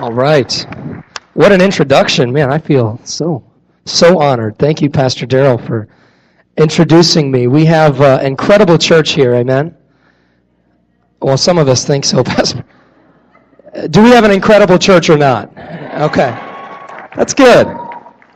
All right. What an introduction. Man, I feel so, so honored. Thank you, Pastor Daryl, for introducing me. We have uh, incredible church here, amen? Well, some of us think so, Pastor. Do we have an incredible church or not? Okay. That's good.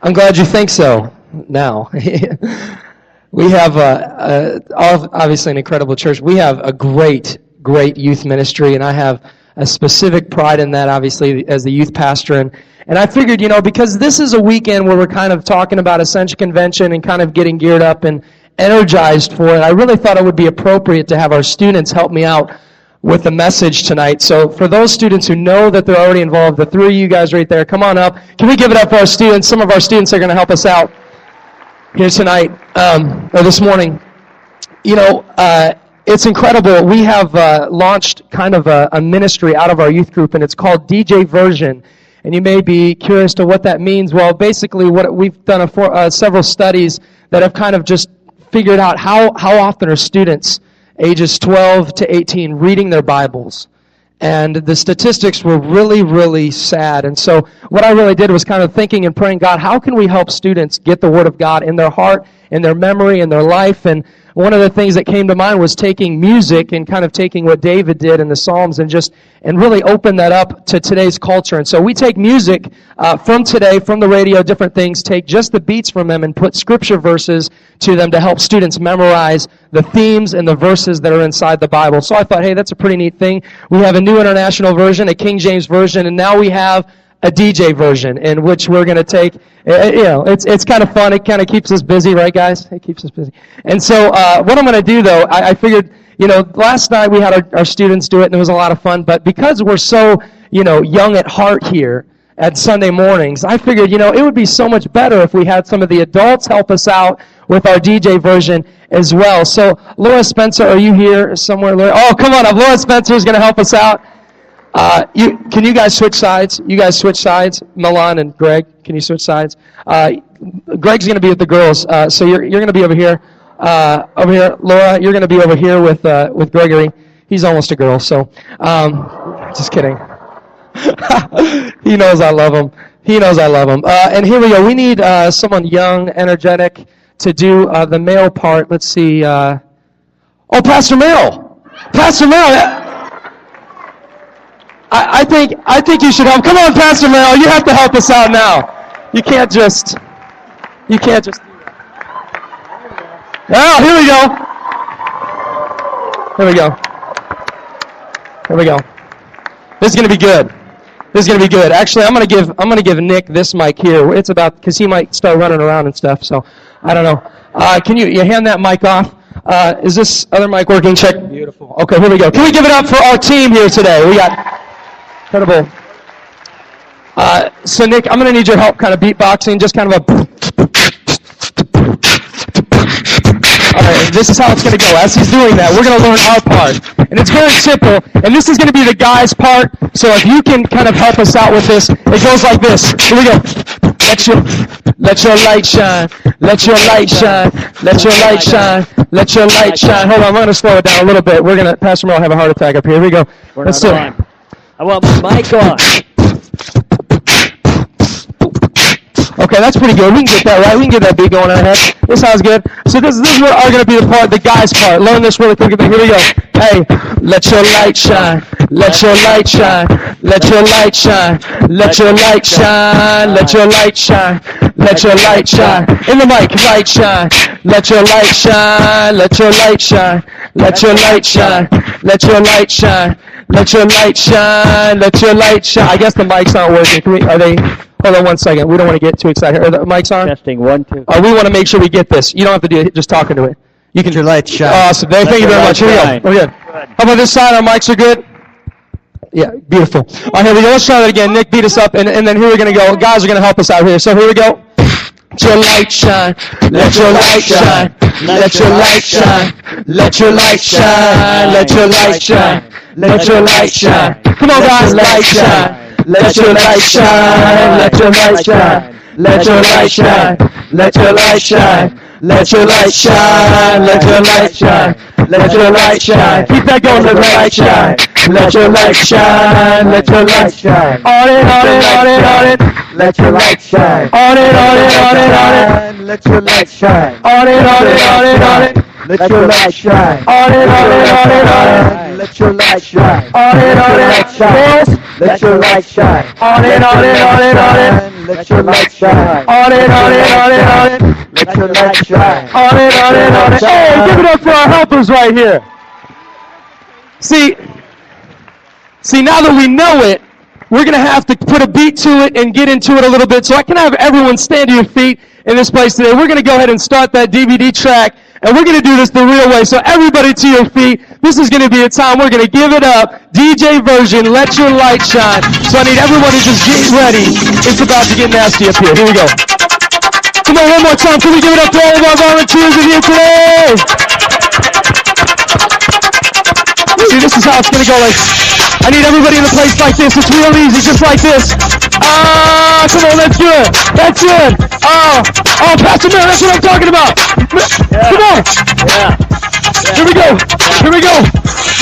I'm glad you think so now. we have uh, uh, obviously an incredible church. We have a great, great youth ministry, and I have a specific pride in that, obviously, as the youth pastor. And, and I figured, you know, because this is a weekend where we're kind of talking about Ascension Convention and kind of getting geared up and energized for it, I really thought it would be appropriate to have our students help me out with the message tonight. So for those students who know that they're already involved, the three of you guys right there, come on up. Can we give it up for our students? Some of our students are going to help us out here tonight um, or this morning. You know, uh, it's incredible. We have uh, launched kind of a, a, ministry out of our youth group, and it's called DJ Version. And you may be curious to what that means. Well, basically, what we've done for, uh, several studies that have kind of just figured out how, how often are students ages 12 to 18 reading their Bibles. And the statistics were really, really sad. And so what I really did was kind of thinking and praying, God, how can we help students get the Word of God in their heart, in their memory, in their life? And one of the things that came to mind was taking music and kind of taking what David did in the Psalms and just and really open that up to today's culture. And so we take music uh, from today, from the radio, different things, take just the beats from them and put scripture verses to them to help students memorize the themes and the verses that are inside the Bible. So I thought, hey, that's a pretty neat thing. We have a new international version, a King James version, and now we have a DJ version in which we're going to take, eh, eh, you know, it's, it's kind of fun. It kind of keeps us busy, right, guys? It keeps us busy. And so, uh, what I'm going to do, though, I, I, figured, you know, last night we had our, our students do it and it was a lot of fun, but because we're so, you know, young at heart here at Sunday mornings, I figured, you know, it would be so much better if we had some of the adults help us out with our DJ version as well. So, Laura Spencer, are you here somewhere? Laura? Oh, come on up. Laura Spencer is going to help us out. Uh, you, can you guys switch sides? You guys switch sides? Milan and Greg, can you switch sides? Uh, Greg's going to be with the girls, uh, so you're, you're going to be over here. Uh, over here, Laura, you're going to be over here with, uh, with Gregory. He's almost a girl, so um, just kidding. he knows I love him. He knows I love him. Uh, and here we go. We need someone young, energetic, to do the male part. Let's see. oh, Pastor Merrill. Pastor Merrill. I, I, think I think you should help. Come on, Pastor Merrill, you have to help us out now. You can't just you can't just Oh, here we go. Here we go. Here we go. This is gonna be good. This is gonna be good. Actually, I'm gonna give I'm gonna give Nick this mic here. It's about because he might start running around and stuff. So I don't know. Uh, can you you hand that mic off? Uh, is this other mic working? Check. Beautiful. Okay, here we go. Can we give it up for our team here today? We got Incredible. Uh, so, Nick, I'm going to need your help kind of beatboxing, just kind of a. All right, this is how it's going to go. As he's doing that, we're going to learn our part. And it's very simple. And this is going to be the guy's part. So if you can kind of help us out with this, it goes like this. Here we go. Let your, let your light shine. Let your light shine. Let your light shine. Let your light shine. Hold on, I'm going to slow it down a little bit. We're going to, Pastor Merle have a heart attack up here. Here we go. Let's do it. I want my mic on. Okay, that's pretty good. We can get that right. We can get that beat going on ahead. This sounds good. So this, this is what are going to be the part, the guys part. Learn this really quick. Here we go. Hey, let your light shine. Let your light shine. Let your light shine. Let your light shine. Let your light shine. Let your light shine. In the mic, light shine. Let your light shine. Let your light shine. Let your light shine. Let your light shine. Let your light shine. Let your light shine. I guess the mics aren't working. We, are they? Hold on one second. We don't want to get too excited. Are the mics on? Testing one, two. Uh, we want to make sure we get this. You don't have to do it. Just talking to it. You can. Let your light shine. Awesome. Thank you very much. Here we go. We're good. How about this side? Our mics are good. Yeah, beautiful. All right, here we go. Let's try that again. Nick beat us up, and, and then here we're going to go. Guys are going to help us out here. So here we go. Let your light shine. Let your light shine. Let your light shine. Let your light shine. Let your light shine. Let your light shine. Come on, guys, light shine. Let your light shine. Let your light shine. Let your light shine. Let your light shine. Let your light shine. Let your light shine. Let your light shine. Keep that going. Let your light shine. Let your light shine. Let your light shine. On it, on it, on it, on it. Let your light shine. On it, on it, on it, on it. Let your light shine. On it, on it, on it, on it. Let your light shine. On it, on it, on it, on it. Let your light shine. On it, on it, yes. Let your light shine. On it, on it, on it, on it. Let your light shine. On it, on it, on it, on it. Let your light shine. On it, on it, on it. Hey, give it up for our helpers right here. See, see, now that we know it, we're going to have to put a beat to it and get into it a little bit. So I can have everyone stand to your feet in this place today. We're going to go ahead and start that DVD track, and we're going to do this the real way. So everybody to your feet. This is going to be a time we're going to give it up. DJ version, let your light shine. So I need everyone to just get ready. It's about to get nasty up here. Here we go. Come on, one more time. Can we give it up to all of our volunteers in here today? See, this is how it's gonna go. Like, I need everybody in the place like this. It's real easy, just like this. Ah, come on, that's good. That's good. Oh, oh, Pastor Miller, that's what I'm talking about. Come on. Yeah. Here we go. Here we go.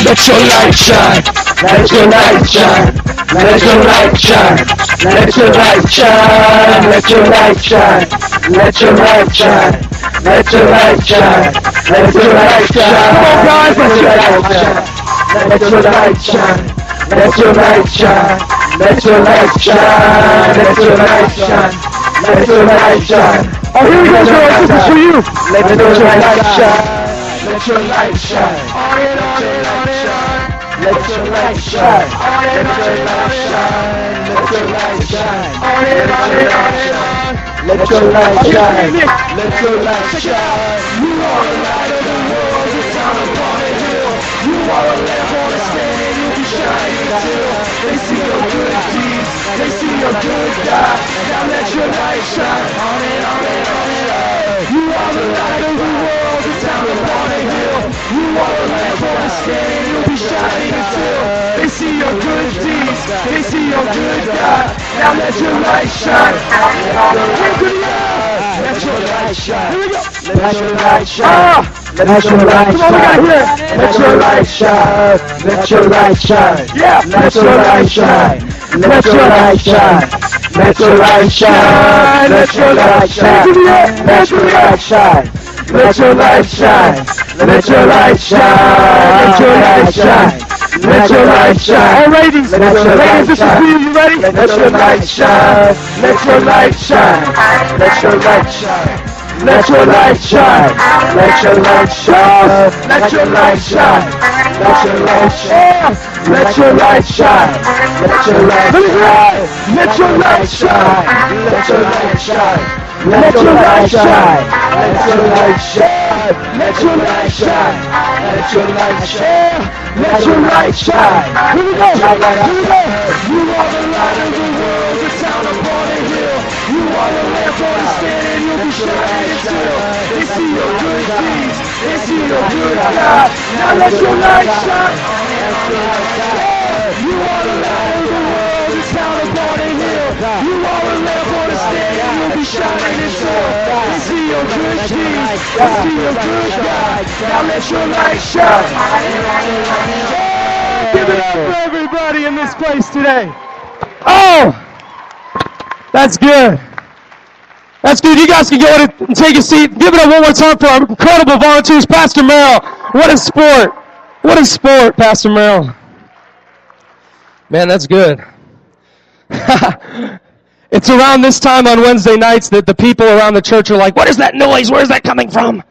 Let your light shine. Let your light shine. Let your light shine. Let your light shine. Let your light shine. Let your light shine. Let your light shine. Let your light shine. Come on, guys. Let your light shine. Let your light shine. Let your light shine. Let your light shine. Let your light shine. Let your light shine. Oh, here we go, girls. This is for you. Let your light shine. Let your light shine. On it, on it, on on. Let your light shine. On it, on it, on it, on. Let your light shine. On it, on it, on on. Let your light shine. Let your light shine. You are the light of the world. The town upon a hill. You are a lamp they see your good deeds. They see your good God. Now let your light shine. On it, on it, on it, on. You are the light of the world. The town upon a hill. You are a lamp on a stand. You'll be shining until they see your good deeds. They see your good God. Now let your light shine. Let your light shine. Here we go. Let your light shine. Let your light Come on, we gotta shine. Let your light shine. Let your light shine. Yeah. Let your light shine. Let your light shine. Let your light shine. Let your light shine. Let your light shine. Let your light shine. Let your light shine. Let your light shine. Let your light shine. All ladies, Let your ladies, this is you. You ready? Let your light shine. Let your light shine. Let your light shine. Let your light shine. Let your light shine. Let your light shine. Let your light shine. Let your light shine. Let your light shine. Let your light shine. Let your light shine. Let your light shine. Let your light shine. Let your light shine. Let your light shine. Let your light shine. Here we go. Here we go. You are the light of the world, the lamp stand, and you'll be shining until they see your good deeds. They see your good God. Now let your light shine. You are the light of the world, the town upon a hill. You are a lamp on a stand, and you'll be shining until they see your good deeds. They see your good God. Now let your light shine. Give it up for everybody in this place today. Oh, that's good. That's good. You guys can go in and take a seat. Give it up one more time for our incredible volunteers. Pastor Merrill, what a sport. What a sport, Pastor Merrill. Man, that's good. it's around this time on Wednesday nights that the people around the church are like, what is that noise? Where's that coming from?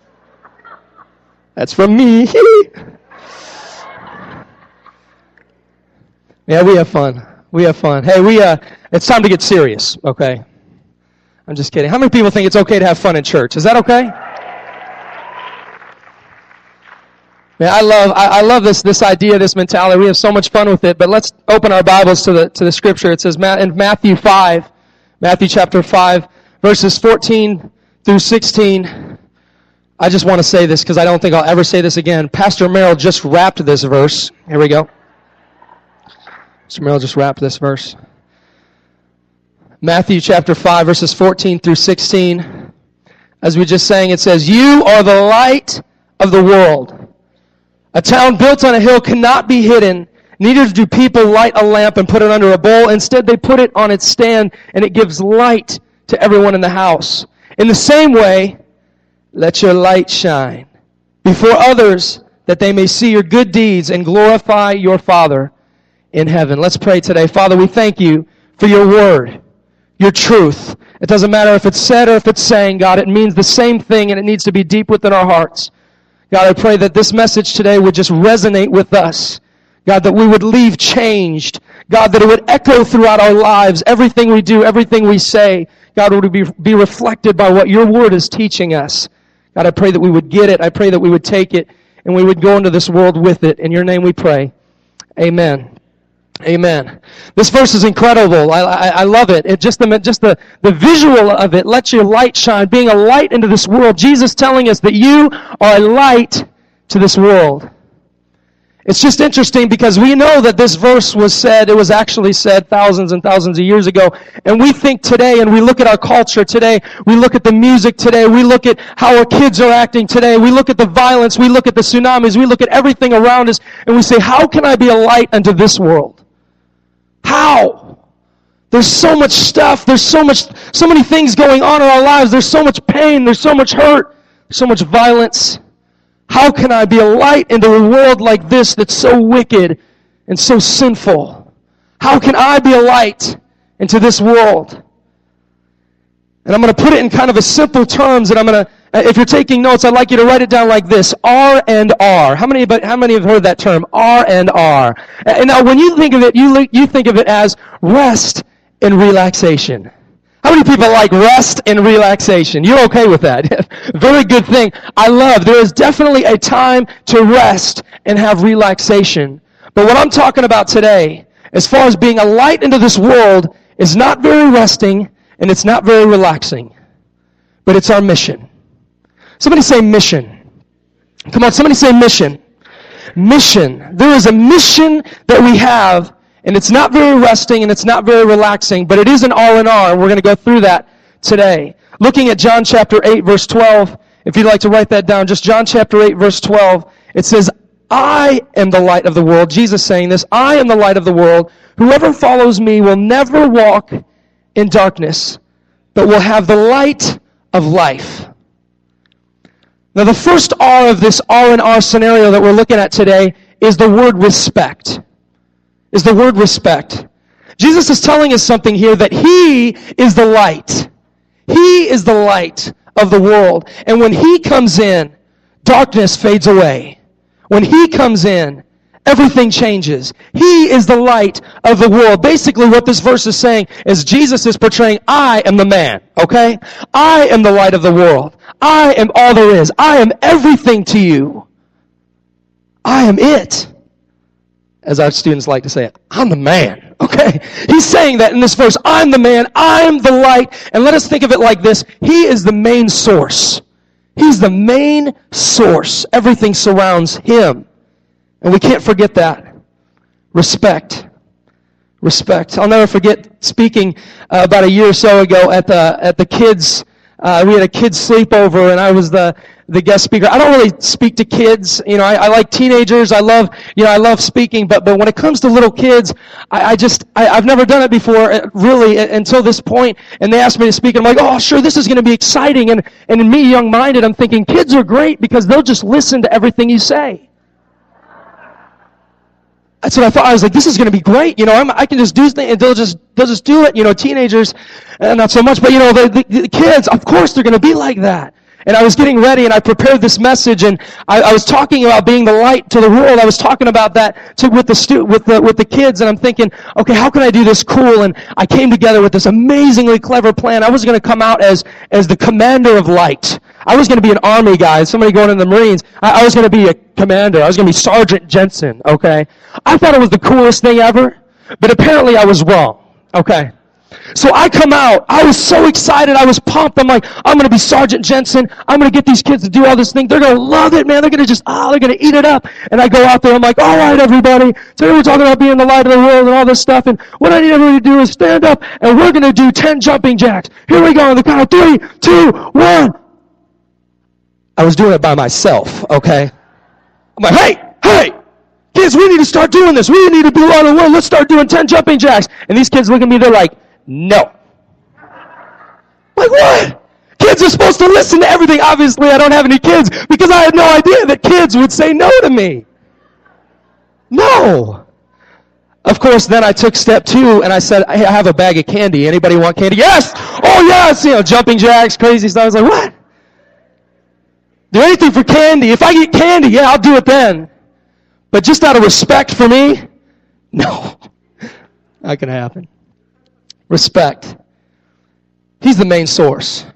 That's from me. Yeah, we have fun. We have fun. Hey, we uh it's time to get serious, okay? I'm just kidding. How many people think it's okay to have fun in church? Is that okay? Man, I love I, I love this this idea, this mentality. We have so much fun with it. But let's open our Bibles to the to the scripture. It says in Matthew five, Matthew chapter five, verses fourteen through sixteen. I just want to say this because I don't think I'll ever say this again. Pastor Merrill just rapped this verse. Here we go. Mr. Merrill just rapped this verse. Matthew chapter 5, verses 14 through 16. As we just sang, it says, You are the light of the world. A town built on a hill cannot be hidden, Neither do people light a lamp and put it under a bowl. Instead, they put it on its stand and it gives light to everyone in the house. In the same way, let your light shine before others that they may see your good deeds and glorify your Father in heaven. Let's pray today. Father, we thank you for your word, your truth. It doesn't matter if it's said or if it's saying, God, it means the same thing and it needs to be deep within our hearts. God, I pray that this message today would just resonate with us. God, that we would leave changed. God, that it would echo throughout our lives. Everything we do, everything we say, God, would be, be reflected by what your word is teaching us. God, I pray that we would get it. I pray that we would take it and we would go into this world with it. In your name we pray. Amen. Amen. This verse is incredible. I, I, I, love it. It just the just the, the visual of it. Let your light shine. Being a light into this world. Jesus telling us that you are a light to this world. It's just interesting because we know that this verse was said, it was actually said thousands and thousands of years ago. And we think today, and we look at our culture today, we look at the music today, we look at how our kids are acting today, we look at the violence, we look at the tsunamis, we look at everything around us, and we say, how can I be a light unto this world? How? There's so much stuff, there's so much, so many things going on in our lives, there's so much pain, there's so much hurt, so much violence. How can I be a light into a world like this that's so wicked and so sinful? How can I be a light into this world? And I'm going to put it in kind of a simple terms and I'm going to Uh, if you're taking notes, I'd like you to write it down like this: R and R. How many? But how many have heard that term? R and R. Uh, and now, when you think of it, you you think of it as rest and relaxation. How many people like rest and relaxation? You're okay with that. Very good thing. I love, there is definitely a time to rest and have relaxation. But what I'm talking about today, as far as being a light into this world, is not very resting and it's not very relaxing. But it's our mission. Somebody say mission. Come on, somebody say mission. Mission. There is a mission that we have and it's not very resting and it's not very relaxing, but it is an R&R, and we're going to go through that today. Looking at John chapter 8, verse 12, if you'd like to write that down, just John chapter 8, verse 12, it says, I am the light of the world. Jesus saying this, I am the light of the world. Whoever follows me will never walk in darkness, but will have the light of life. Now the first R of this R and R scenario that we're looking at today is the word respect is the word respect. Jesus is telling us something here that He is the light. He is the light of the world. And when He comes in, darkness fades away. When He comes in, everything changes. He is the light of the world. Basically, what this verse is saying is Jesus is portraying, I am the man, okay? I am the light of the world. I am all there is. I am everything to you. I am it as our students like to say, I'm the man. Okay? He's saying that in this verse. I'm the man. I'm the light. And let us think of it like this. He is the main source. He's the main source. Everything surrounds him. And we can't forget that. Respect. Respect. I'll never forget speaking uh, about a year or so ago at the, at the kids' uh, we had a kids sleepover and I was the the guest speaker. I don't really speak to kids. You know, I, I like teenagers. I love, you know, I love speaking. But, but when it comes to little kids, I, I just, I, have never done it before, uh, really, until this point. And they asked me to speak, and I'm like, oh, sure, this is going to be exciting. And, and in me, young-minded, I'm thinking, kids are great because they'll just listen to everything you say. That's what I thought. I was like, this is going to be great. You know, I'm, i can just do things, and they'll just, they'll just do it. You know, teenagers, uh, not so much, but you know, the, the, the kids, of course, they're going to be like that and I was getting ready and I prepared this message and I, I was talking about being the light to the world. I was talking about that to, with the stu- with the with the kids and I'm thinking, okay, how can I do this cool? And I came together with this amazingly clever plan. I was going to come out as as the commander of light. I was going to be an army guy, somebody going in the Marines. I, I was going to be a commander. I was going to be Sergeant Jensen. Okay, I thought it was the coolest thing ever, but apparently I was wrong. Okay. So I come out. I was so excited. I was pumped. I'm like, I'm going to be Sergeant Jensen. I'm going to get these kids to do all this thing. They're going to love it, man. They're going to just, ah, oh, they're going to eat it up. And I go out there. I'm like, all right, everybody. Today we're talking about being the light of the world and all this stuff. And what I need everybody to do is stand up and we're going to do 10 jumping jacks. Here we go. On the count three, two, one. I was doing it by myself, okay? I'm like, hey, hey, kids, we need to start doing this. We need to be on the world. Let's start doing 10 jumping jacks. And these kids look at me, they're like, no. Like what? Kids are supposed to listen to everything. Obviously, I don't have any kids because I had no idea that kids would say no to me. No. Of course, then I took step two and I said, hey, I have a bag of candy. Anybody want candy? Yes! Oh, yes! You know, jumping jacks, crazy stuff. I was like, what? Do anything for candy. If I get candy, yeah, I'll do it then. But just out of respect for me, no. Going to happen. Respect. He's the main source.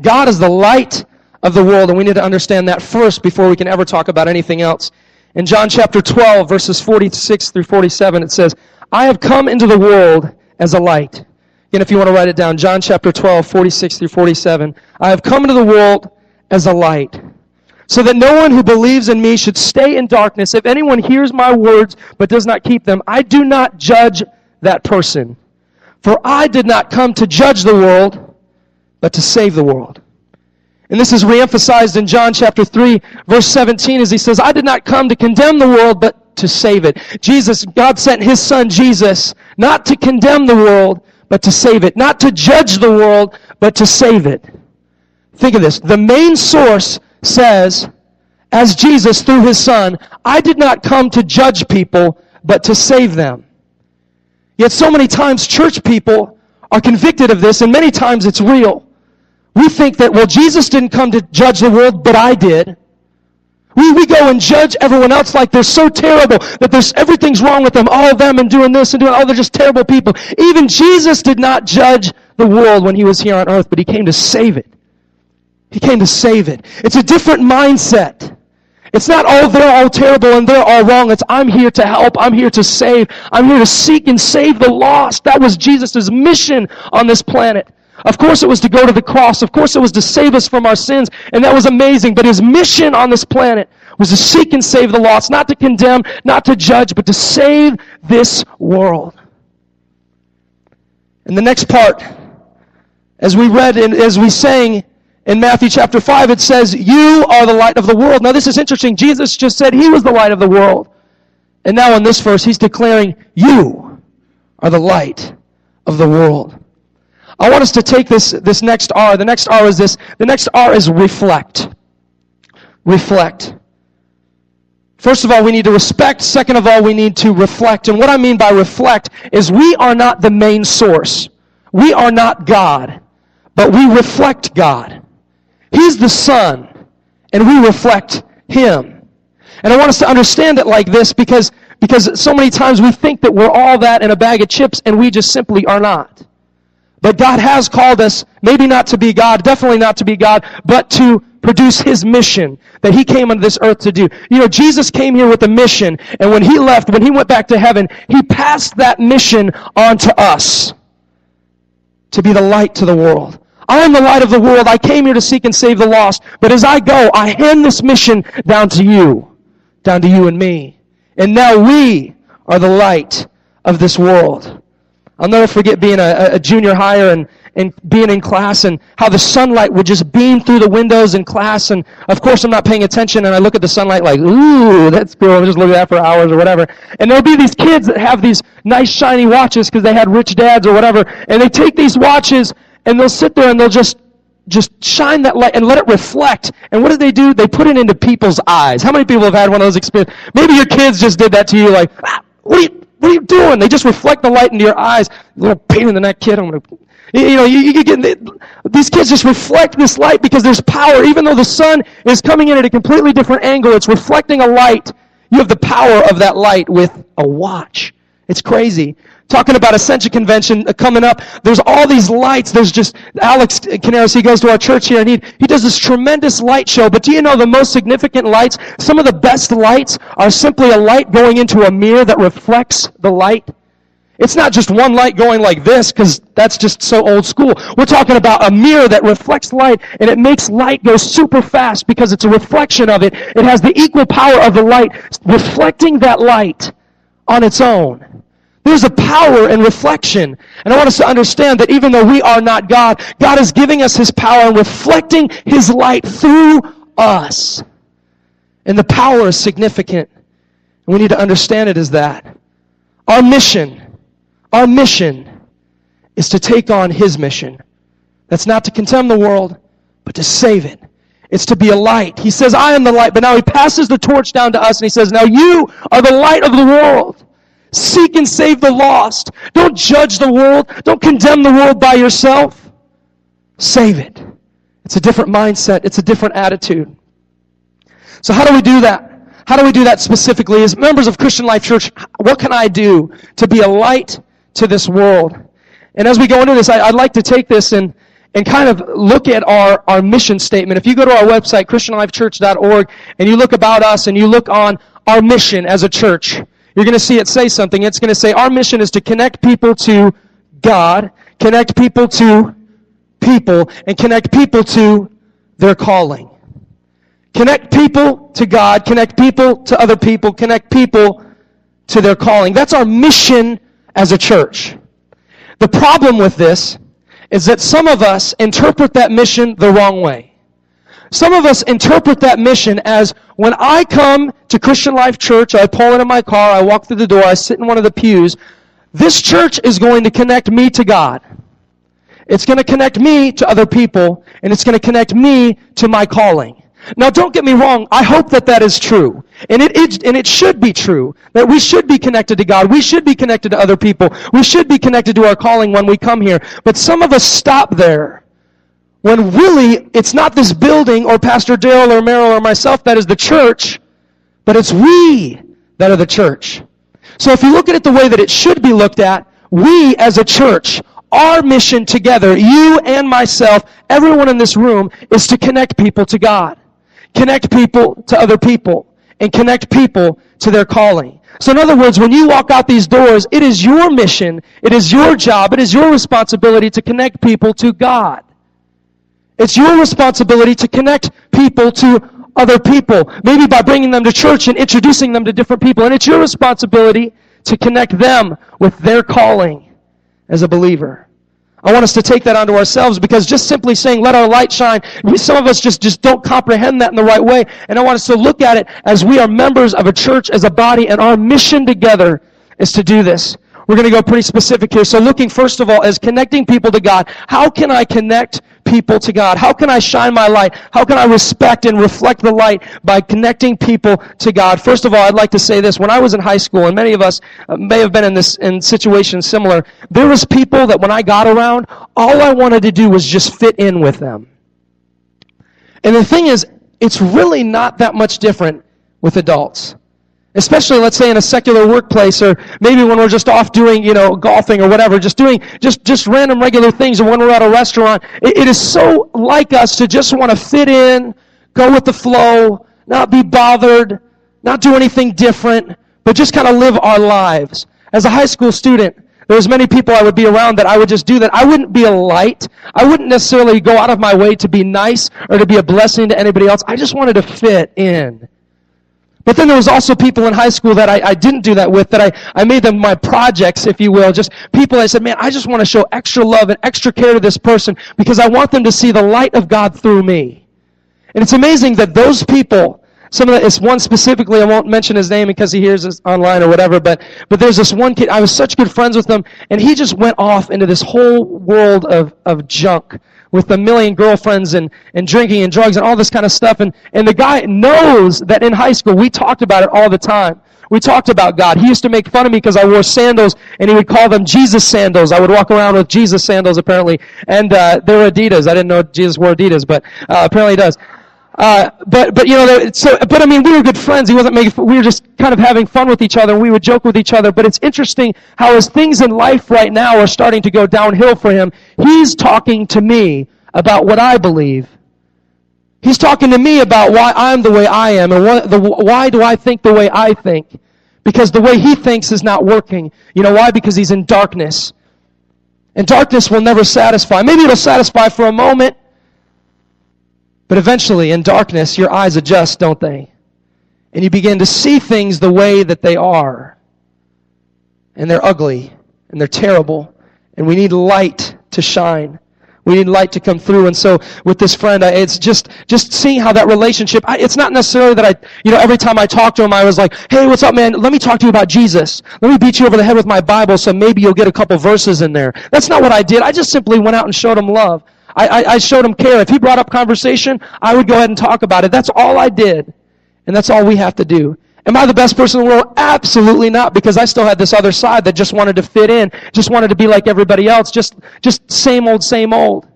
God is the light of the world, and we need to understand that first before we can ever talk about anything else. In John chapter 12, verses 46 through 47, it says, I have come into the world as a light. Again, if you want to write it down, John chapter 12, 46 through 47. I have come into the world as a light, so that no one who believes in me should stay in darkness. If anyone hears my words but does not keep them, I do not judge that person. For I did not come to judge the world, but to save the world. And this is reemphasized in John chapter 3, verse 17, as he says, I did not come to condemn the world, but to save it. Jesus, God sent his son Jesus, not to condemn the world, but to save it. Not to judge the world, but to save it. Think of this. The main source says, as Jesus through his son, I did not come to judge people, but to save them. Yet so many times church people are convicted of this, and many times it's real. We think that, well, Jesus didn't come to judge the world, but I did. We, we go and judge everyone else like they're so terrible that there's everything's wrong with them, all of them, and doing this and doing, oh, they're just terrible people. Even Jesus did not judge the world when he was here on earth, but he came to save it. He came to save it. It's a different mindset. It's not, oh, they're all terrible and they're all wrong. It's, I'm here to help. I'm here to save. I'm here to seek and save the lost. That was Jesus' mission on this planet. Of course it was to go to the cross. Of course it was to save us from our sins. And that was amazing. But his mission on this planet was to seek and save the lost, not to condemn, not to judge, but to save this world. And the next part, as we read and as we sang in Matthew chapter 5, it says, You are the light of the world. Now this is interesting. Jesus just said he was the light of the world. And now in this verse, he's declaring, You are the light of the world. I want us to take this, this next R. The next R is this. The next R is reflect. Reflect. First of all, we need to respect. Second of all, we need to reflect. And what I mean by reflect is we are not the main source. We are not God, but we reflect God. He's the Son, and we reflect Him. And I want us to understand it like this because, because so many times we think that we're all that in a bag of chips, and we just simply are not. But God has called us, maybe not to be God, definitely not to be God, but to produce His mission that He came on this earth to do. You know, Jesus came here with a mission, and when He left, when He went back to heaven, He passed that mission on to us to be the light to the world. I am the light of the world. I came here to seek and save the lost. But as I go, I hand this mission down to you, down to you and me. And now we are the light of this world. I'll never forget being a, a junior higher and, and being in class and how the sunlight would just beam through the windows in class. And of course, I'm not paying attention and I look at the sunlight like, ooh, that's cool. I'm just looking at that for hours or whatever. And there'll be these kids that have these nice shiny watches because they had rich dads or whatever. And they take these watches and they'll sit there and they'll just just shine that light and let it reflect. And what do they do? They put it into people's eyes. How many people have had one of those experiences? Maybe your kids just did that to you, like, ah, what are you, what are you doing? They just reflect the light into your eyes. You little pain in the neck kid. I'm gonna, you know, you, you get these kids just reflect this light because there's power. Even though the sun is coming in at a completely different angle, it's reflecting a light. You have the power of that light with a watch. It's crazy talking about Ascension Convention uh, coming up. There's all these lights. There's just, Alex Canaris, he goes to our church here and he, he does this tremendous light show. But do you know the most significant lights? Some of the best lights are simply a light going into a mirror that reflects the light. It's not just one light going like this because that's just so old school. We're talking about a mirror that reflects light and it makes light go super fast because it's a reflection of it. It has the equal power of the light reflecting that light on its own. There's a power in reflection. And I want us to understand that even though we are not God, God is giving us His power and reflecting His light through us. And the power is significant. And we need to understand it as that. Our mission, our mission is to take on His mission. That's not to condemn the world, but to save it. It's to be a light. He says, I am the light, but now he passes the torch down to us and he says, Now you are the light of the world. Seek and save the lost. Don't judge the world. Don't condemn the world by yourself. Save it. It's a different mindset. It's a different attitude. So how do we do that? How do we do that specifically? As members of Christian Life Church, what can I do to be a light to this world? And as we go into this, I, would like to take this and, and kind of look at our, our mission statement. If you go to our website, christianlifechurch.org, and you look about us and you look on our mission as a church, you're going to see it say something. It's going to say our mission is to connect people to God, connect people to people, and connect people to their calling. Connect people to God, connect people to other people, connect people to their calling. That's our mission as a church. The problem with this is that some of us interpret that mission the wrong way. Some of us interpret that mission as when I come to Christian Life Church, I pull into my car, I walk through the door, I sit in one of the pews, this church is going to connect me to God. It's going to connect me to other people, and it's going to connect me to my calling. Now, don't get me wrong. I hope that that is true. And it, it, and it should be true. That we should be connected to God. We should be connected to other people. We should be connected to our calling when we come here. But some of us stop there. When really, it's not this building or Pastor Daryl or Merrill or myself that is the church, but it's we that are the church. So if you look at it the way that it should be looked at, we as a church our mission together, you and myself, everyone in this room, is to connect people to God. Connect people to other people and connect people to their calling. So in other words, when you walk out these doors, it is your mission, it is your job, it is your responsibility to connect people to God. It's your responsibility to connect people to other people, maybe by bringing them to church and introducing them to different people. And it's your responsibility to connect them with their calling as a believer. I want us to take that onto ourselves because just simply saying, let our light shine, some of us just, just don't comprehend that in the right way. And I want us to look at it as we are members of a church, as a body, and our mission together is to do this. We're going to go pretty specific here. So looking first of all as connecting people to God. How can I connect people to God? How can I shine my light? How can I respect and reflect the light by connecting people to God? First of all, I'd like to say this. When I was in high school, and many of us uh, may have been in this in situations similar, there was people that when I got around, all I wanted to do was just fit in with them. And the thing is, it's really not that much different with adults. Especially, let's say, in a secular workplace, or maybe when we're just off doing, you know, golfing or whatever, just doing just just random regular things, or when we're at a restaurant. it, it is so like us to just want to fit in, go with the flow, not be bothered, not do anything different, but just kind of live our lives. As a high school student, there was many people I would be around that I would just do that. I wouldn't be a light. I wouldn't necessarily go out of my way to be nice or to be a blessing to anybody else. I just wanted to fit in. But then there was also people in high school that I, I didn't do that with, that I, I made them my projects, if you will. Just people I said, man, I just want to show extra love and extra care to this person because I want them to see the light of God through me. And it's amazing that those people, some of the, it's one specifically, I won't mention his name because he hears this online or whatever, but, but there's this one kid, I was such good friends with him, and he just went off into this whole world of, of junk with a million girlfriends and, and drinking and drugs and all this kind of stuff. And, and the guy knows that in high school we talked about it all the time. We talked about God. He used to make fun of me because I wore sandals and he would call them Jesus sandals. I would walk around with Jesus sandals apparently. And, uh, they were Adidas. I didn't know Jesus wore Adidas, but, uh, apparently he does. Uh, but but you know, so but I mean, we were good friends. He wasn't making. We were just kind of having fun with each other. We would joke with each other. But it's interesting how as things in life right now are starting to go downhill for him, he's talking to me about what I believe. He's talking to me about why I'm the way I am and what, the, why do I think the way I think. Because the way he thinks is not working. You know why? Because he's in darkness. And darkness will never satisfy. Maybe it'll satisfy for a moment, but eventually, in darkness, your eyes adjust, don't they? And you begin to see things the way that they are. And they're ugly, and they're terrible, and we need light to shine. We need light to come through. And so with this friend, I, it's just, just seeing how that relationship, I, it's not necessarily that I, you know, every time I talk to him, I was like, hey, what's up, man? Let me talk to you about Jesus. Let me beat you over the head with my Bible so maybe you'll get a couple verses in there. That's not what I did. I just simply went out and showed him love. I, I, I showed him care. If he brought up conversation, I would go ahead and talk about it. That's all I did. And that's all we have to do. Am I the best person in the world? Absolutely not, because I still had this other side that just wanted to fit in, just wanted to be like everybody else, just, just same old, same old.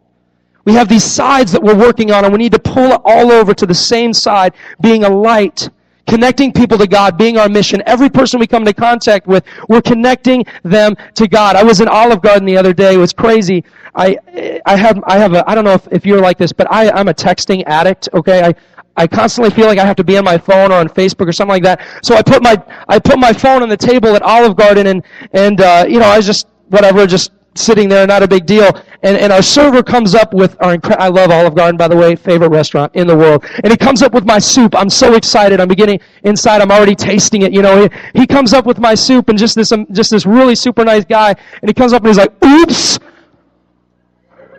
We have these sides that we're working on, and we need to pull it all over to the same side, being a light, connecting people to God, being our mission. Every person we come into contact with, we're connecting them to God. I was in Olive Garden the other day. It was crazy. I, I have, I have a, I don't know if, if you're like this, but I, I'm a texting addict, okay? I, I constantly feel like I have to be on my phone or on Facebook or something like that. So I put my I put my phone on the table at Olive Garden and and uh, you know I was just whatever just sitting there, not a big deal. And and our server comes up with our I love Olive Garden by the way, favorite restaurant in the world. And he comes up with my soup. I'm so excited. I'm beginning inside. I'm already tasting it. You know, he, he comes up with my soup and just this um, just this really super nice guy. And he comes up and he's like, "Oops."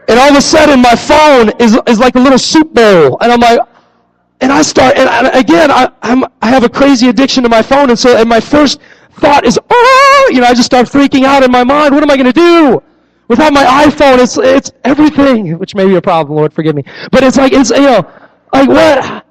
And all of a sudden, my phone is, is like a little soup bowl. And I'm like, and I start, and again, I, I'm, I have a crazy addiction to my phone, and so, and my first thought is, oh, you know, I just start freaking out in my mind. What am I going to do? Without my iPhone, it's, it's everything, which may be a problem, Lord, forgive me. But it's like, it's, you know, like what?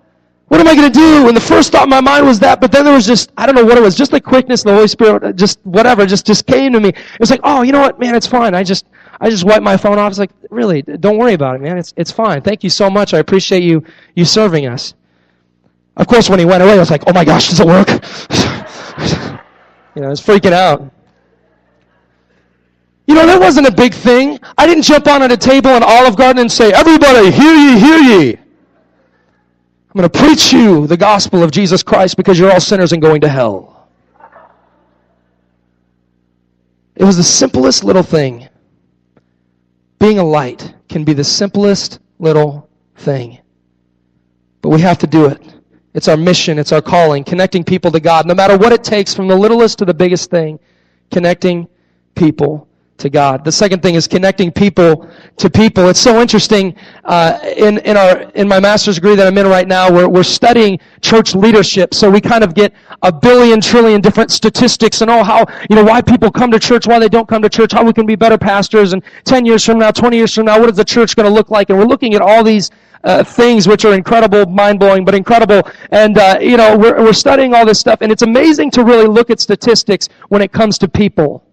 What am I going to do? And the first thought in my mind was that, but then there was just, I don't know what it was, just the quickness of the Holy Spirit, uh, just whatever, just, just came to me. It was like, oh, you know what, man, it's fine. I just, I just wiped my phone off. It's like, really, don't worry about it, man. It's, it's fine. Thank you so much. I appreciate you, you serving us. Of course, when he went away, I was like, oh my gosh, does it work? you know, I was freaking out. You know, that wasn't a big thing. I didn't jump on at a table in Olive Garden and say, everybody, hear ye, hear ye. I'm going to preach you the gospel of Jesus Christ because you're all sinners and going to hell. It was the simplest little thing. Being a light can be the simplest little thing. But we have to do it. It's our mission, it's our calling, connecting people to God, no matter what it takes from the littlest to the biggest thing, connecting people to God. The second thing is connecting people to people. It's so interesting. Uh, in in our in my master's degree that I'm in right now, we're we're studying church leadership. So we kind of get a billion trillion different statistics and oh how you know why people come to church, why they don't come to church, how we can be better pastors, and ten years from now, twenty years from now, what is the church going to look like? And we're looking at all these uh, things which are incredible, mind blowing, but incredible. And, uh, you know, we're, we're studying all this stuff, and it's amazing to really look at statistics when it comes to people.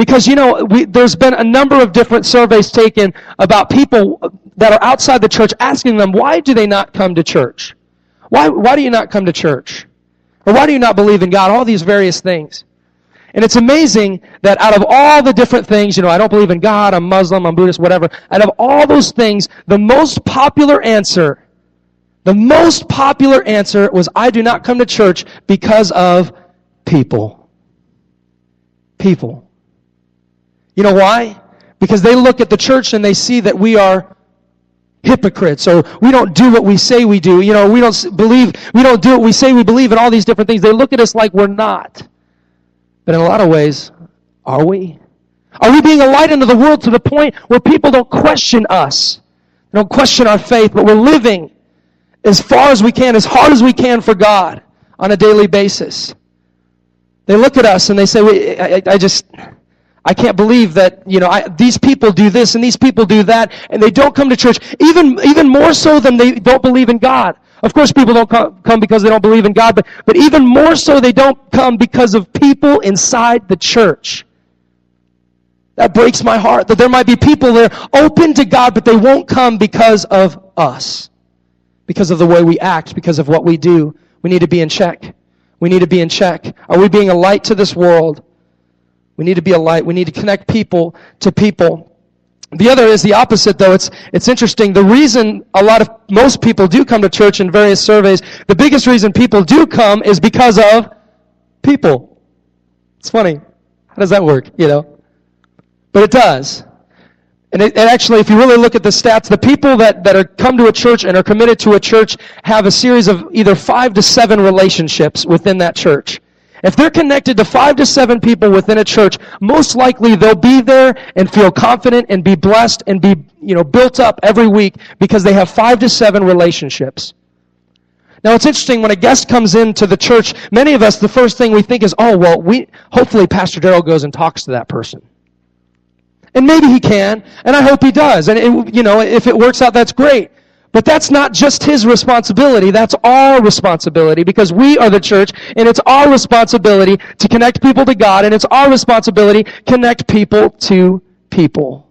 Because, you know, we, there's been a number of different surveys taken about people that are outside the church asking them, why do they not come to church? Why, why do you not come to church? Or why do you not believe in God? All these various things. And it's amazing that out of all the different things, you know, I don't believe in God, I'm Muslim, I'm Buddhist, whatever, out of all those things, the most popular answer, the most popular answer was, I do not come to church because of people. People. You know why? Because they look at the church and they see that we are hypocrites or we don't do what we say we do. You know, we don't believe, we don't do what we say we believe and all these different things. They look at us like we're not. But in a lot of ways, are we? Are we being a light into the world to the point where people don't question us? They don't question our faith, but we're living as far as we can, as hard as we can for God on a daily basis. They look at us and they say, I, I just, I can't believe that, you know, I, these people do this and these people do that, and they don't come to church, even, even more so than they don't believe in God. Of course, people don't come because they don't believe in God, but, but even more so, they don't come because of people inside the church. That breaks my heart that there might be people there open to God, but they won't come because of us, because of the way we act, because of what we do. We need to be in check. We need to be in check. Are we being a light to this world? We need to be a light. We need to connect people to people. The other is the opposite though. It's, it's interesting. The reason a lot of, most people do come to church in various surveys, the biggest reason people do come is because of people. It's funny. How does that work, you know? But it does. And, it, actually, if you really look at the stats, the people that, that are come to a church and are committed to a church have a series of either five to seven relationships within that church. If they're connected to five to seven people within a church, most likely they'll be there and feel confident and be blessed and be, you know, built up every week because they have five to seven relationships. Now it's interesting when a guest comes into the church, many of us, the first thing we think is, oh, well, we, hopefully Pastor Daryl goes and talks to that person. And maybe he can, and I hope he does. And, it, you know, if it works out, that's great. But that's not just his responsibility, that's our responsibility because we are the church and it's our responsibility to connect people to God and it's our responsibility connect people to people.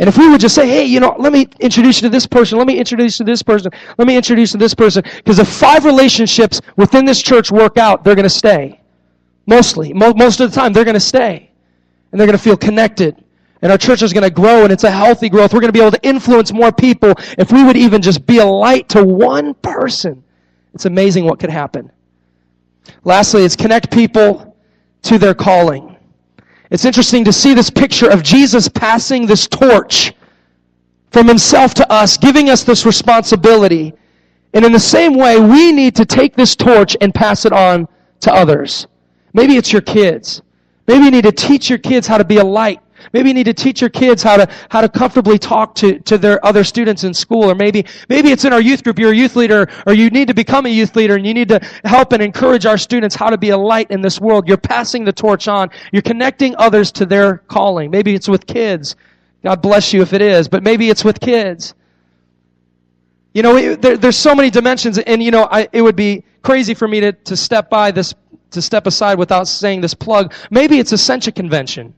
And if we would just say, hey, you know, let me introduce you to this person, let me introduce you to this person, let me introduce you to this person, because if five relationships within this church work out, they're going to stay. Mostly. Most of the time, they're going to stay. And they're going to feel connected. And our church is going to grow and it's a healthy growth. We're going to be able to influence more people if we would even just be a light to one person. It's amazing what could happen. Lastly, it's connect people to their calling. It's interesting to see this picture of Jesus passing this torch from himself to us, giving us this responsibility. And in the same way, we need to take this torch and pass it on to others. Maybe it's your kids. Maybe you need to teach your kids how to be a light Maybe you need to teach your kids how to, how to comfortably talk to, to their other students in school. Or maybe, maybe it's in our youth group. You're a youth leader or you need to become a youth leader and you need to help and encourage our students how to be a light in this world. You're passing the torch on. You're connecting others to their calling. Maybe it's with kids. God bless you if it is, but maybe it's with kids. You know, there, there's so many dimensions, and you know, I, it would be crazy for me to, to step by this, to step aside without saying this plug. Maybe it's Ascension Convention.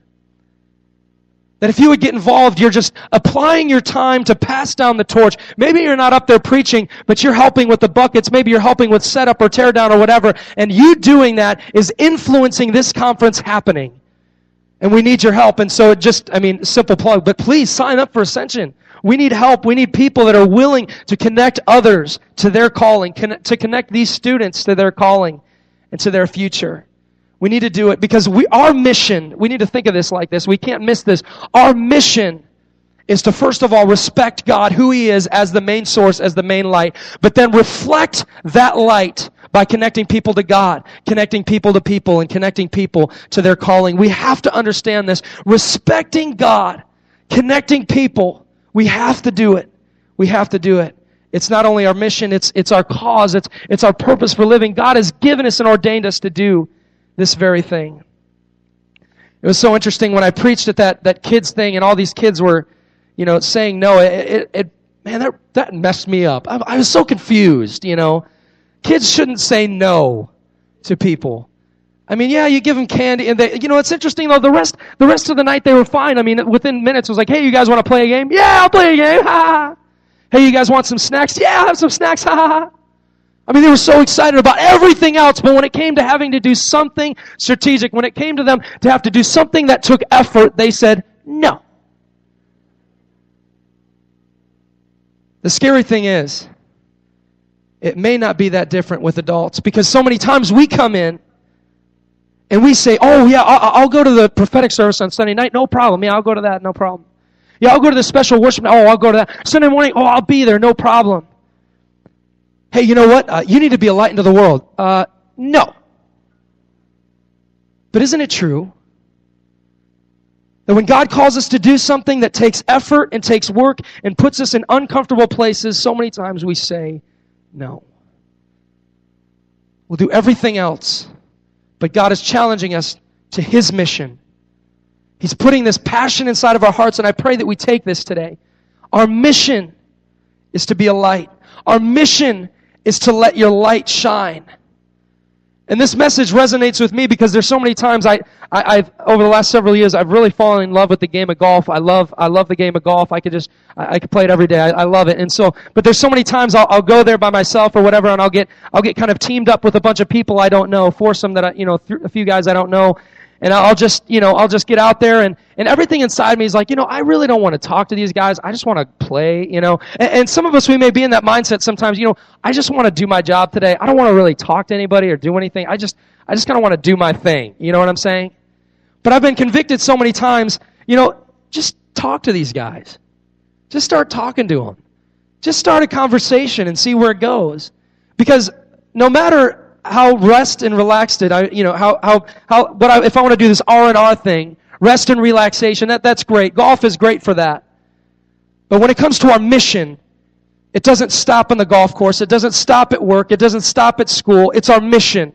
That if you would get involved, you're just applying your time to pass down the torch. Maybe you're not up there preaching, but you're helping with the buckets. Maybe you're helping with setup or tear down or whatever. And you doing that is influencing this conference happening. And we need your help. And so it just, I mean, simple plug, but please sign up for Ascension. We need help. We need people that are willing to connect others to their calling, to connect these students to their calling and to their future. We need to do it because we, our mission, we need to think of this like this. We can't miss this. Our mission is to first of all respect God, who He is as the main source, as the main light, but then reflect that light by connecting people to God, connecting people to people, and connecting people to their calling. We have to understand this. Respecting God, connecting people, we have to do it. We have to do it. It's not only our mission, it's, it's our cause, it's, it's our purpose for living. God has given us and ordained us to do this very thing. It was so interesting when I preached at that, that kids thing and all these kids were, you know, saying no. It, it, it man, that, that messed me up. I, I was so confused, you know. Kids shouldn't say no to people. I mean, yeah, you give them candy, and they, you know, it's interesting though. The rest, the rest of the night they were fine. I mean, within minutes, it was like, "Hey, you guys want to play a game? Yeah, I'll play a game. Ha ha. Hey, you guys want some snacks? Yeah, I'll have some snacks. Ha ha. I mean, they were so excited about everything else, but when it came to having to do something strategic, when it came to them to have to do something that took effort, they said no. The scary thing is, it may not be that different with adults because so many times we come in and we say, oh, yeah, I'll, I'll go to the prophetic service on Sunday night. No problem. Yeah, I'll go to that. No problem. Yeah, I'll go to the special worship. Oh, I'll go to that. Sunday morning. Oh, I'll be there. No problem hey, you know what? Uh, you need to be a light into the world. Uh, no. But isn't it true that when God calls us to do something that takes effort and takes work and puts us in uncomfortable places, so many times we say no. We'll do everything else. But God is challenging us to His mission. He's putting this passion inside of our hearts, and I pray that we take this today. Our mission is to be a light. Our mission is to let your light shine. And this message resonates with me because there's so many times I, I, have over the last several years, I've really fallen in love with the game of golf. I love, I love the game of golf. I could just, I, I could play it every day. I, I love it. And so, but there's so many times I'll, I'll go there by myself or whatever, and I'll get, I'll get kind of teamed up with a bunch of people I don't know, foursome that I, you know, th- a few guys I don't know, and I'll just, you know, I'll just get out there and, and everything inside me is like, you know, I really don't want to talk to these guys. I just want to play, you know. And, and some of us, we may be in that mindset sometimes, you know, I just want to do my job today. I don't want to really talk to anybody or do anything. I just, I just kind of want to do my thing. You know what I'm saying? But I've been convicted so many times, you know, just talk to these guys. Just start talking to them. Just start a conversation and see where it goes. Because no matter how rest and relaxed it, I, you know, how, how, how, what I, if I want to do this R and R thing, rest and relaxation, that, that's great. Golf is great for that. But when it comes to our mission, it doesn't stop on the golf course. It doesn't stop at work. It doesn't stop at school. It's our mission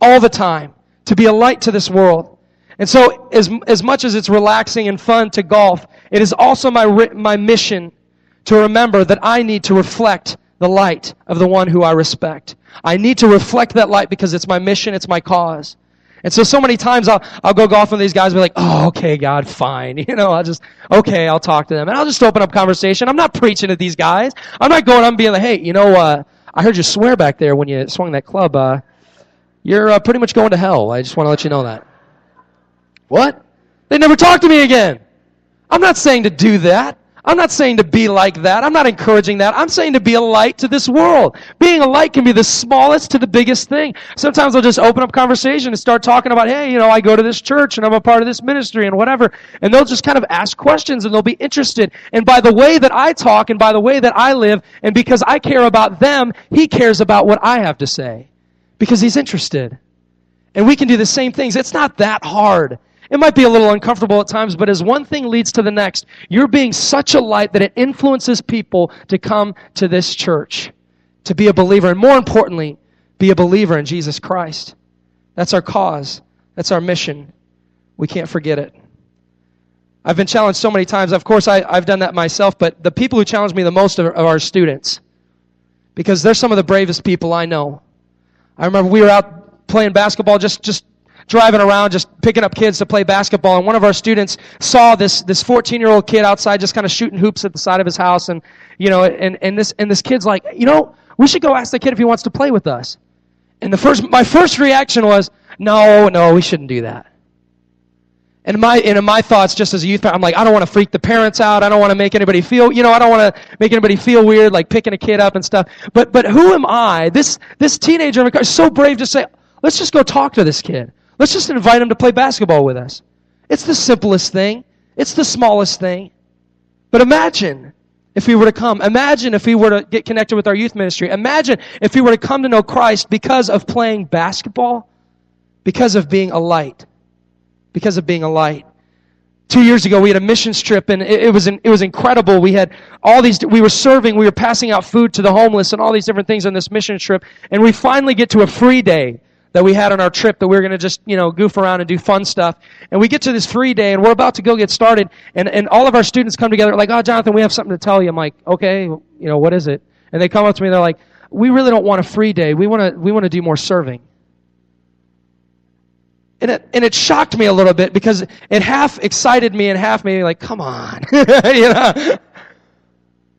all the time to be a light to this world. And so, as, as much as it's relaxing and fun to golf, it is also my, my mission to remember that I need to reflect the light of the one who I respect. I need to reflect that light because it's my mission, it's my cause. And so, so many times I'll, I'll go golf with these guys and be like, oh, okay, God, fine. You know, I'll just, okay, I'll talk to them. And I'll just open up conversation. I'm not preaching to these guys. I'm not going I'm being like, hey, you know, uh, I heard you swear back there when you swung that club. Uh, you're uh, pretty much going to hell. I just want to let you know that. What? They never talk to me again. I'm not saying to do that. I'm not saying to be like that. I'm not encouraging that. I'm saying to be a light to this world. Being a light can be the smallest to the biggest thing. Sometimes I'll just open up conversation and start talking about, hey, you know, I go to this church and I'm a part of this ministry and whatever. And they'll just kind of ask questions and they'll be interested. And by the way that I talk and by the way that I live, and because I care about them, he cares about what I have to say. Because he's interested. And we can do the same things. It's not that hard. It might be a little uncomfortable at times, but as one thing leads to the next, you're being such a light that it influences people to come to this church, to be a believer, and more importantly, be a believer in Jesus Christ. That's our cause. That's our mission. We can't forget it. I've been challenged so many times. Of course, I, have done that myself, but the people who challenge me the most are, are our students. Because they're some of the bravest people I know. I remember we were out playing basketball just, just driving around just picking up kids to play basketball. And one of our students saw this this 14 year old kid outside just kind of shooting hoops at the side of his house. And you know and and this and this kid's like you know we should go ask the kid if he wants to play with us. And the first my first reaction was no no we shouldn't do that. And my and in my thoughts just as a youth I'm like I don't want to freak the parents out. I don't want to make anybody feel you know I don't want to make anybody feel weird like picking a kid up and stuff. But but who am I? This this teenager is so brave to say let's just go talk to this kid Let's just invite him to play basketball with us. It's the simplest thing. It's the smallest thing. But imagine if he were to come. Imagine if he were to get connected with our youth ministry. Imagine if he were to come to know Christ because of playing basketball, because of being a light, because of being a light. Two years ago, we had a missions trip, and it, it was it was incredible. We had all these. We were serving. We were passing out food to the homeless, and all these different things on this mission trip. And we finally get to a free day that we had on our trip that we were going to just, you know, goof around and do fun stuff. And we get to this free day and we're about to go get started and, and all of our students come together like, oh, Jonathan, we have something to tell you. I'm like, okay, you know, what is it? And they come up to me and they're like, we really don't want a free day. We want to, we want to do more serving. And it, and it shocked me a little bit because it half excited me and half made me like, come on. you know?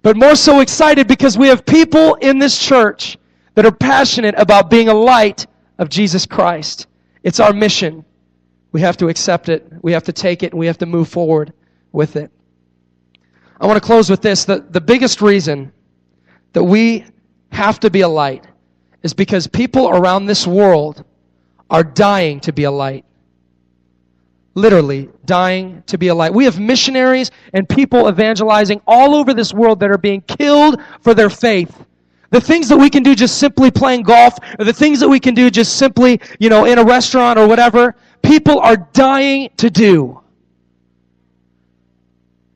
But more so excited because we have people in this church that are passionate about being a light of Jesus Christ. It's our mission. We have to accept it. We have to take it we have to move forward with it. I want to close with this. The, the biggest reason that we have to be a light is because people around this world are dying to be a light. Literally dying to be a light. We have missionaries and people evangelizing all over this world that are being killed for their faith. The things that we can do just simply playing golf, or the things that we can do just simply, you know, in a restaurant or whatever, people are dying to do.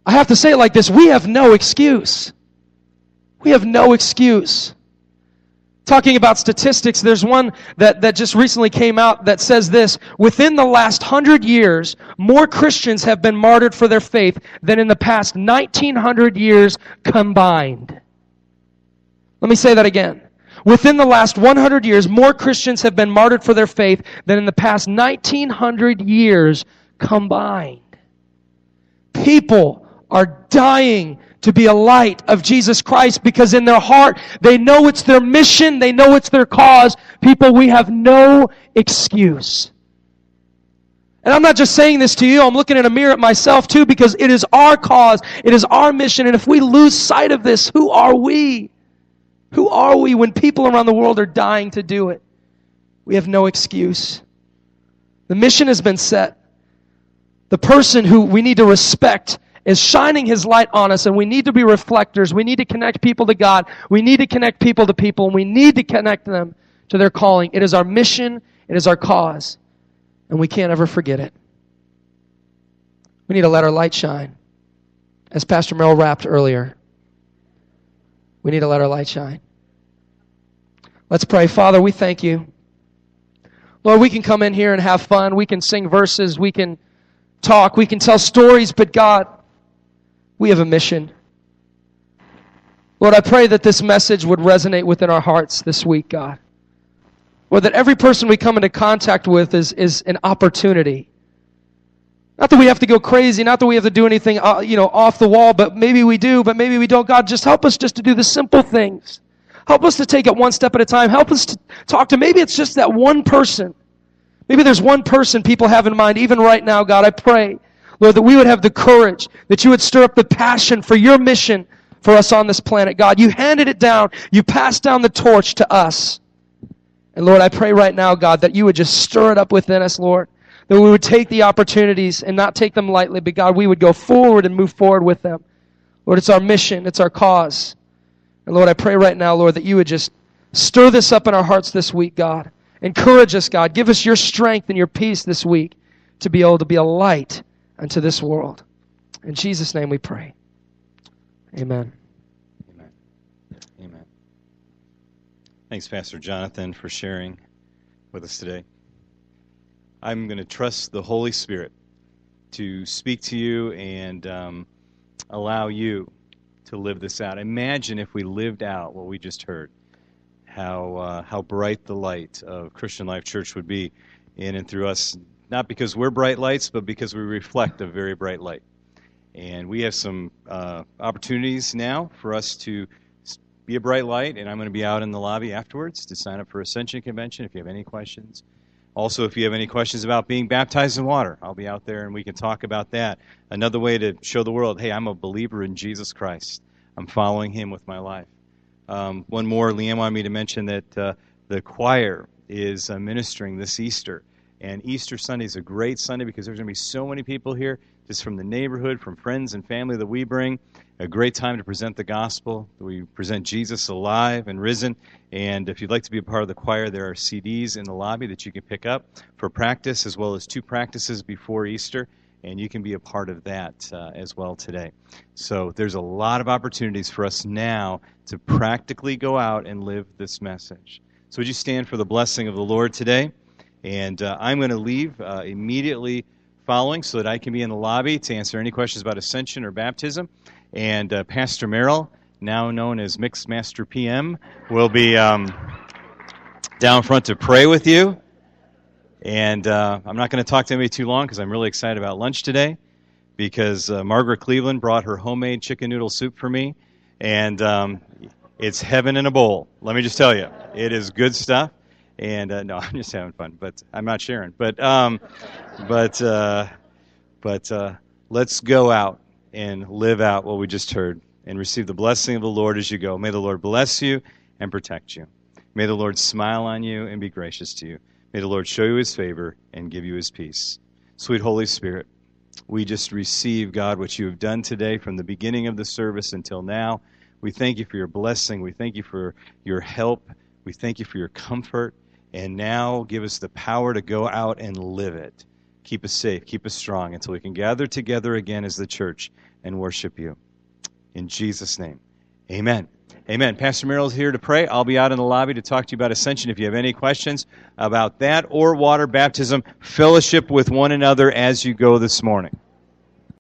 I have to say it like this we have no excuse. We have no excuse. Talking about statistics, there's one that, that just recently came out that says this Within the last hundred years, more Christians have been martyred for their faith than in the past 1900 years combined. Let me say that again. Within the last 100 years, more Christians have been martyred for their faith than in the past 1900 years combined. People are dying to be a light of Jesus Christ because in their heart they know it's their mission, they know it's their cause. People, we have no excuse. And I'm not just saying this to you, I'm looking in a mirror at myself too because it is our cause, it is our mission, and if we lose sight of this, who are we? Who are we when people around the world are dying to do it? We have no excuse. The mission has been set. The person who we need to respect is shining his light on us, and we need to be reflectors. We need to connect people to God. We need to connect people to people, and we need to connect them to their calling. It is our mission, it is our cause, and we can't ever forget it. We need to let our light shine. As Pastor Merrill rapped earlier, we need to let our light shine. Let's pray. Father, we thank you. Lord, we can come in here and have fun. We can sing verses. We can talk. We can tell stories. But God, we have a mission. Lord, I pray that this message would resonate within our hearts this week, God. Lord, that every person we come into contact with is, is an opportunity. Not that we have to go crazy, not that we have to do anything, uh, you know, off the wall, but maybe we do, but maybe we don't. God, just help us just to do the simple things. Help us to take it one step at a time. Help us to talk to, maybe it's just that one person. Maybe there's one person people have in mind, even right now, God. I pray, Lord, that we would have the courage, that you would stir up the passion for your mission for us on this planet. God, you handed it down. You passed down the torch to us. And Lord, I pray right now, God, that you would just stir it up within us, Lord. That we would take the opportunities and not take them lightly, but God, we would go forward and move forward with them. Lord, it's our mission, it's our cause. And Lord, I pray right now, Lord, that you would just stir this up in our hearts this week, God. Encourage us, God. Give us your strength and your peace this week to be able to be a light unto this world. In Jesus' name we pray. Amen. Amen. Amen. Thanks, Pastor Jonathan, for sharing with us today. I'm going to trust the Holy Spirit to speak to you and um, allow you to live this out. Imagine if we lived out what we just heard, how, uh, how bright the light of Christian Life Church would be in and through us, not because we're bright lights, but because we reflect a very bright light. And we have some uh, opportunities now for us to be a bright light, and I'm going to be out in the lobby afterwards to sign up for Ascension Convention if you have any questions. Also, if you have any questions about being baptized in water, I'll be out there and we can talk about that. Another way to show the world, hey, I'm a believer in Jesus Christ. I'm following him with my life. Um, one more, Liam wanted me to mention that uh, the choir is uh, ministering this Easter. And Easter Sunday is a great Sunday because there's going to be so many people here, just from the neighborhood, from friends and family that we bring. A great time to present the gospel. We present Jesus alive and risen. And if you'd like to be a part of the choir, there are CDs in the lobby that you can pick up for practice, as well as two practices before Easter. And you can be a part of that uh, as well today. So there's a lot of opportunities for us now to practically go out and live this message. So would you stand for the blessing of the Lord today? And uh, I'm going to leave uh, immediately following so that I can be in the lobby to answer any questions about ascension or baptism. And uh, Pastor Merrill, now known as Mixmaster PM, will be um, down front to pray with you. And uh, I'm not going to talk to anybody too long because I'm really excited about lunch today because uh, Margaret Cleveland brought her homemade chicken noodle soup for me. And um, it's heaven in a bowl. Let me just tell you, it is good stuff. And uh, no, I'm just having fun, but I'm not sharing. But um, but uh, but uh, let's go out and live out what we just heard and receive the blessing of the Lord as you go. May the Lord bless you and protect you. May the Lord smile on you and be gracious to you. May the Lord show you his favor and give you his peace. Sweet Holy Spirit, we just receive, God, what you have done today from the beginning of the service until now. We thank you for your blessing. We thank you for your help. We thank you for your comfort. And now give us the power to go out and live it. Keep us safe, keep us strong until we can gather together again as the church and worship you. In Jesus' name, amen. Amen. Pastor Merrill's here to pray. I'll be out in the lobby to talk to you about ascension. If you have any questions about that or water baptism, fellowship with one another as you go this morning.